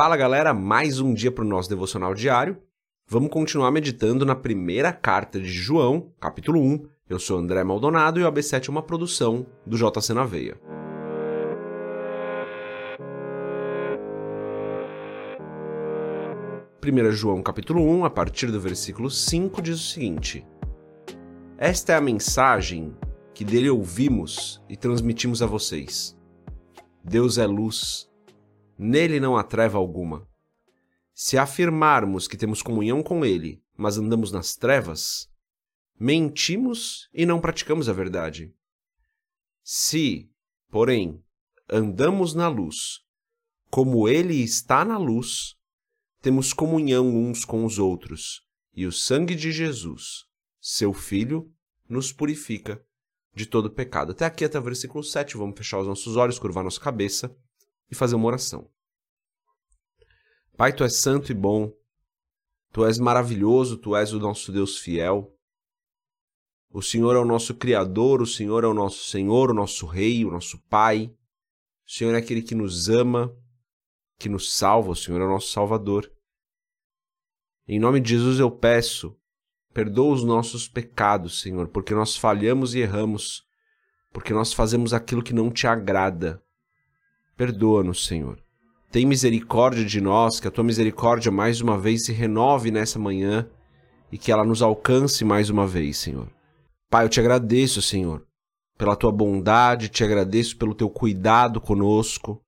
Fala galera, mais um dia para o nosso devocional diário. Vamos continuar meditando na primeira carta de João, capítulo 1. Eu sou André Maldonado e o AB7 é uma produção do JC na Veia. Primeira João capítulo 1, a partir do versículo 5, diz o seguinte: Esta é a mensagem que dele ouvimos e transmitimos a vocês. Deus é luz Nele não há treva alguma. Se afirmarmos que temos comunhão com Ele, mas andamos nas trevas, mentimos e não praticamos a verdade. Se, porém, andamos na luz, como Ele está na luz, temos comunhão uns com os outros, e o sangue de Jesus, seu Filho, nos purifica de todo pecado. Até aqui, até o versículo 7, vamos fechar os nossos olhos, curvar nossa cabeça e fazer uma oração. Pai, tu és santo e bom, tu és maravilhoso, tu és o nosso Deus fiel. O Senhor é o nosso Criador, o Senhor é o nosso Senhor, o nosso Rei, o nosso Pai. O Senhor é aquele que nos ama, que nos salva, o Senhor é o nosso Salvador. Em nome de Jesus eu peço, perdoa os nossos pecados, Senhor, porque nós falhamos e erramos, porque nós fazemos aquilo que não te agrada. Perdoa-nos, Senhor. Tem misericórdia de nós, que a tua misericórdia mais uma vez se renove nessa manhã e que ela nos alcance mais uma vez, Senhor. Pai, eu te agradeço, Senhor, pela tua bondade, te agradeço pelo teu cuidado conosco,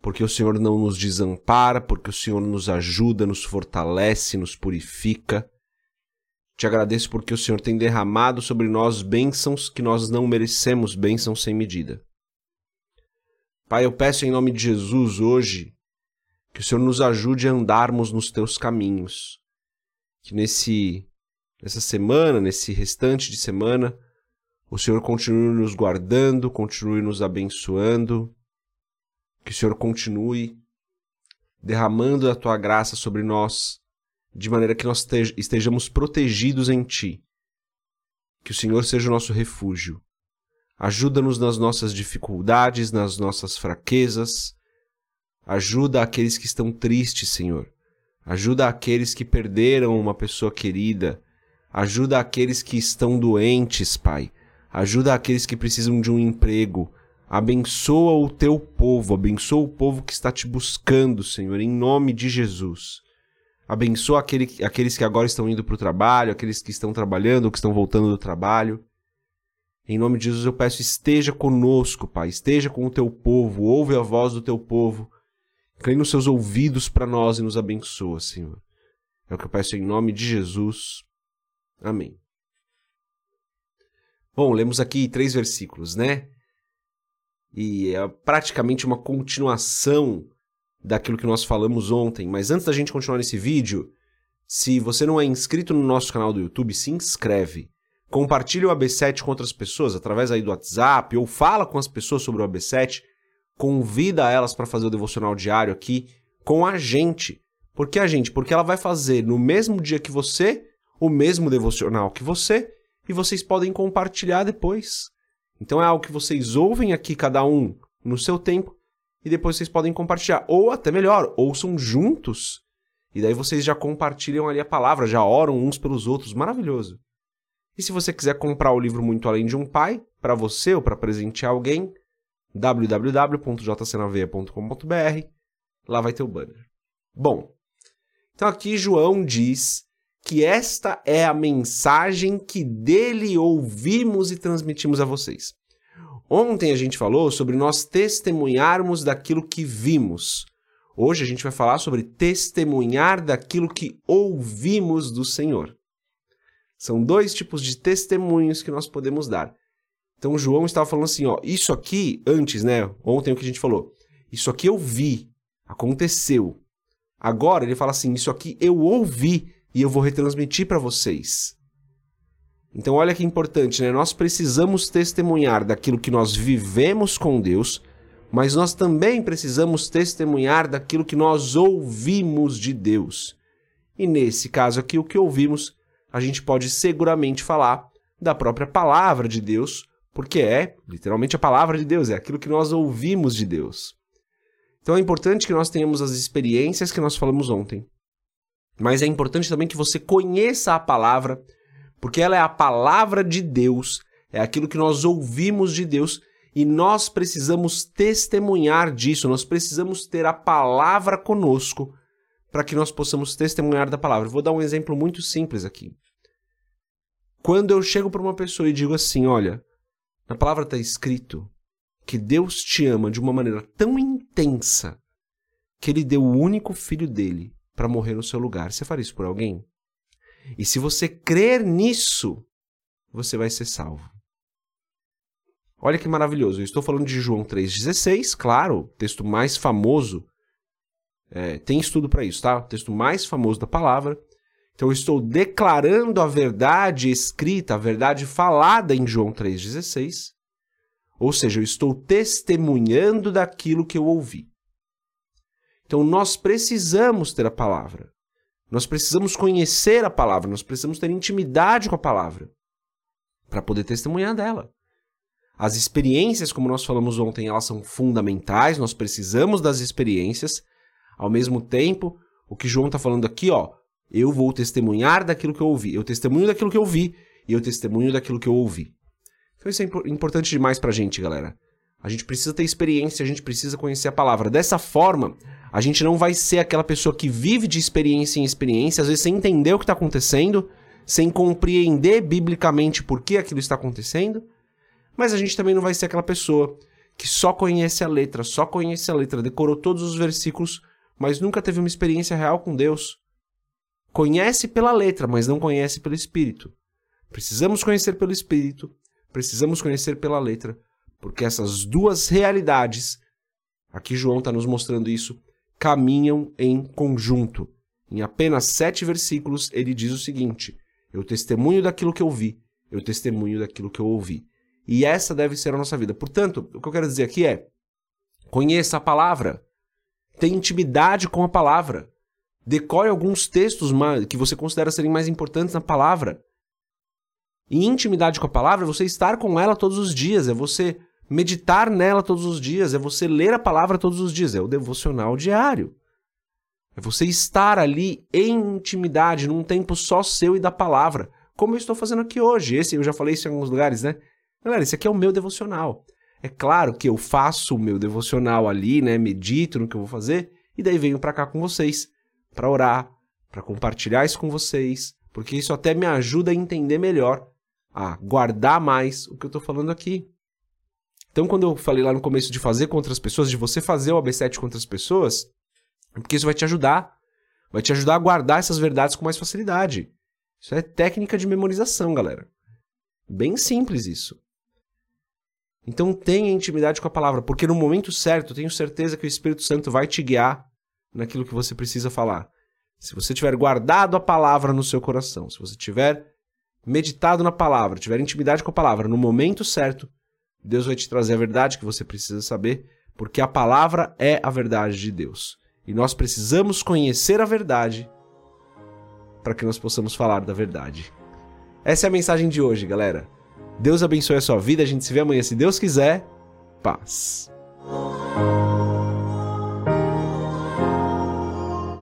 porque o Senhor não nos desampara, porque o Senhor nos ajuda, nos fortalece, nos purifica. Te agradeço porque o Senhor tem derramado sobre nós bênçãos que nós não merecemos, bênçãos sem medida. Pai, eu peço em nome de Jesus hoje que o Senhor nos ajude a andarmos nos teus caminhos. Que nesse nessa semana, nesse restante de semana, o Senhor continue nos guardando, continue nos abençoando. Que o Senhor continue derramando a tua graça sobre nós, de maneira que nós estejamos protegidos em ti. Que o Senhor seja o nosso refúgio. Ajuda-nos nas nossas dificuldades, nas nossas fraquezas. Ajuda aqueles que estão tristes, Senhor. Ajuda aqueles que perderam uma pessoa querida. Ajuda aqueles que estão doentes, Pai. Ajuda aqueles que precisam de um emprego. Abençoa o teu povo, abençoa o povo que está te buscando, Senhor, em nome de Jesus. Abençoa aquele, aqueles que agora estão indo para o trabalho, aqueles que estão trabalhando, que estão voltando do trabalho. Em nome de Jesus eu peço, esteja conosco, Pai, esteja com o teu povo, ouve a voz do teu povo, inclina nos seus ouvidos para nós e nos abençoa, Senhor. É o que eu peço em nome de Jesus. Amém. Bom, lemos aqui três versículos, né? E é praticamente uma continuação daquilo que nós falamos ontem. Mas antes da gente continuar nesse vídeo, se você não é inscrito no nosso canal do YouTube, se inscreve. Compartilhe o AB7 com outras pessoas através aí do WhatsApp ou fala com as pessoas sobre o AB7, convida elas para fazer o devocional diário aqui com a gente. Por que a gente? Porque ela vai fazer no mesmo dia que você o mesmo devocional que você e vocês podem compartilhar depois. Então é algo que vocês ouvem aqui cada um no seu tempo e depois vocês podem compartilhar ou até melhor, ouçam juntos. E daí vocês já compartilham ali a palavra, já oram uns pelos outros, maravilhoso. E se você quiser comprar o livro Muito Além de um Pai, para você ou para presentear alguém, www.jcnaveia.com.br, lá vai ter o banner. Bom, então aqui João diz que esta é a mensagem que dele ouvimos e transmitimos a vocês. Ontem a gente falou sobre nós testemunharmos daquilo que vimos. Hoje a gente vai falar sobre testemunhar daquilo que ouvimos do Senhor. São dois tipos de testemunhos que nós podemos dar. Então João estava falando assim, ó, isso aqui antes, né? Ontem o que a gente falou. Isso aqui eu vi, aconteceu. Agora ele fala assim, isso aqui eu ouvi e eu vou retransmitir para vocês. Então olha que importante, né? Nós precisamos testemunhar daquilo que nós vivemos com Deus, mas nós também precisamos testemunhar daquilo que nós ouvimos de Deus. E nesse caso aqui, o que ouvimos a gente pode seguramente falar da própria palavra de Deus, porque é literalmente a palavra de Deus, é aquilo que nós ouvimos de Deus. Então é importante que nós tenhamos as experiências que nós falamos ontem. Mas é importante também que você conheça a palavra, porque ela é a palavra de Deus, é aquilo que nós ouvimos de Deus e nós precisamos testemunhar disso, nós precisamos ter a palavra conosco para que nós possamos testemunhar da palavra. Vou dar um exemplo muito simples aqui. Quando eu chego para uma pessoa e digo assim: olha, na palavra está escrito que Deus te ama de uma maneira tão intensa que ele deu o único filho dele para morrer no seu lugar. Você faria isso por alguém? E se você crer nisso, você vai ser salvo. Olha que maravilhoso. Eu estou falando de João 3,16, claro, texto mais famoso. É, tem estudo para isso, tá? O texto mais famoso da palavra. Então eu estou declarando a verdade escrita, a verdade falada em João 3,16. Ou seja, eu estou testemunhando daquilo que eu ouvi. Então nós precisamos ter a palavra. Nós precisamos conhecer a palavra, nós precisamos ter intimidade com a palavra para poder testemunhar dela. As experiências, como nós falamos ontem, elas são fundamentais, nós precisamos das experiências. Ao mesmo tempo, o que João está falando aqui, ó, eu vou testemunhar daquilo que eu ouvi. Eu testemunho daquilo que eu vi e eu testemunho daquilo que eu ouvi. Então isso é importante demais pra gente, galera. A gente precisa ter experiência, a gente precisa conhecer a palavra. Dessa forma, a gente não vai ser aquela pessoa que vive de experiência em experiência, às vezes sem entender o que está acontecendo, sem compreender biblicamente por que aquilo está acontecendo, mas a gente também não vai ser aquela pessoa que só conhece a letra, só conhece a letra, decorou todos os versículos, mas nunca teve uma experiência real com Deus. Conhece pela letra, mas não conhece pelo Espírito. Precisamos conhecer pelo Espírito precisamos conhecer pela letra, porque essas duas realidades, aqui João está nos mostrando isso, caminham em conjunto. Em apenas sete versículos, ele diz o seguinte: Eu testemunho daquilo que eu vi, eu testemunho daquilo que eu ouvi. E essa deve ser a nossa vida. Portanto, o que eu quero dizer aqui é: conheça a palavra, tenha intimidade com a palavra, decore alguns textos que você considera serem mais importantes na palavra. E intimidade com a palavra é você estar com ela todos os dias, é você meditar nela todos os dias, é você ler a palavra todos os dias, é o devocional diário. É você estar ali em intimidade, num tempo só seu e da palavra, como eu estou fazendo aqui hoje. Esse eu já falei isso em alguns lugares, né? Galera, esse aqui é o meu devocional. É claro que eu faço o meu devocional ali, né? Medito no que eu vou fazer e daí venho para cá com vocês para orar, para compartilhar isso com vocês, porque isso até me ajuda a entender melhor a guardar mais o que eu estou falando aqui. Então, quando eu falei lá no começo de fazer contra as pessoas, de você fazer o AB7 contra as pessoas, é porque isso vai te ajudar. Vai te ajudar a guardar essas verdades com mais facilidade. Isso é técnica de memorização, galera. Bem simples isso. Então tenha intimidade com a palavra, porque no momento certo, tenho certeza que o Espírito Santo vai te guiar naquilo que você precisa falar. Se você tiver guardado a palavra no seu coração, se você tiver meditado na palavra, tiver intimidade com a palavra, no momento certo, Deus vai te trazer a verdade que você precisa saber, porque a palavra é a verdade de Deus. E nós precisamos conhecer a verdade para que nós possamos falar da verdade. Essa é a mensagem de hoje, galera. Deus abençoe a sua vida. A gente se vê amanhã, se Deus quiser. Paz.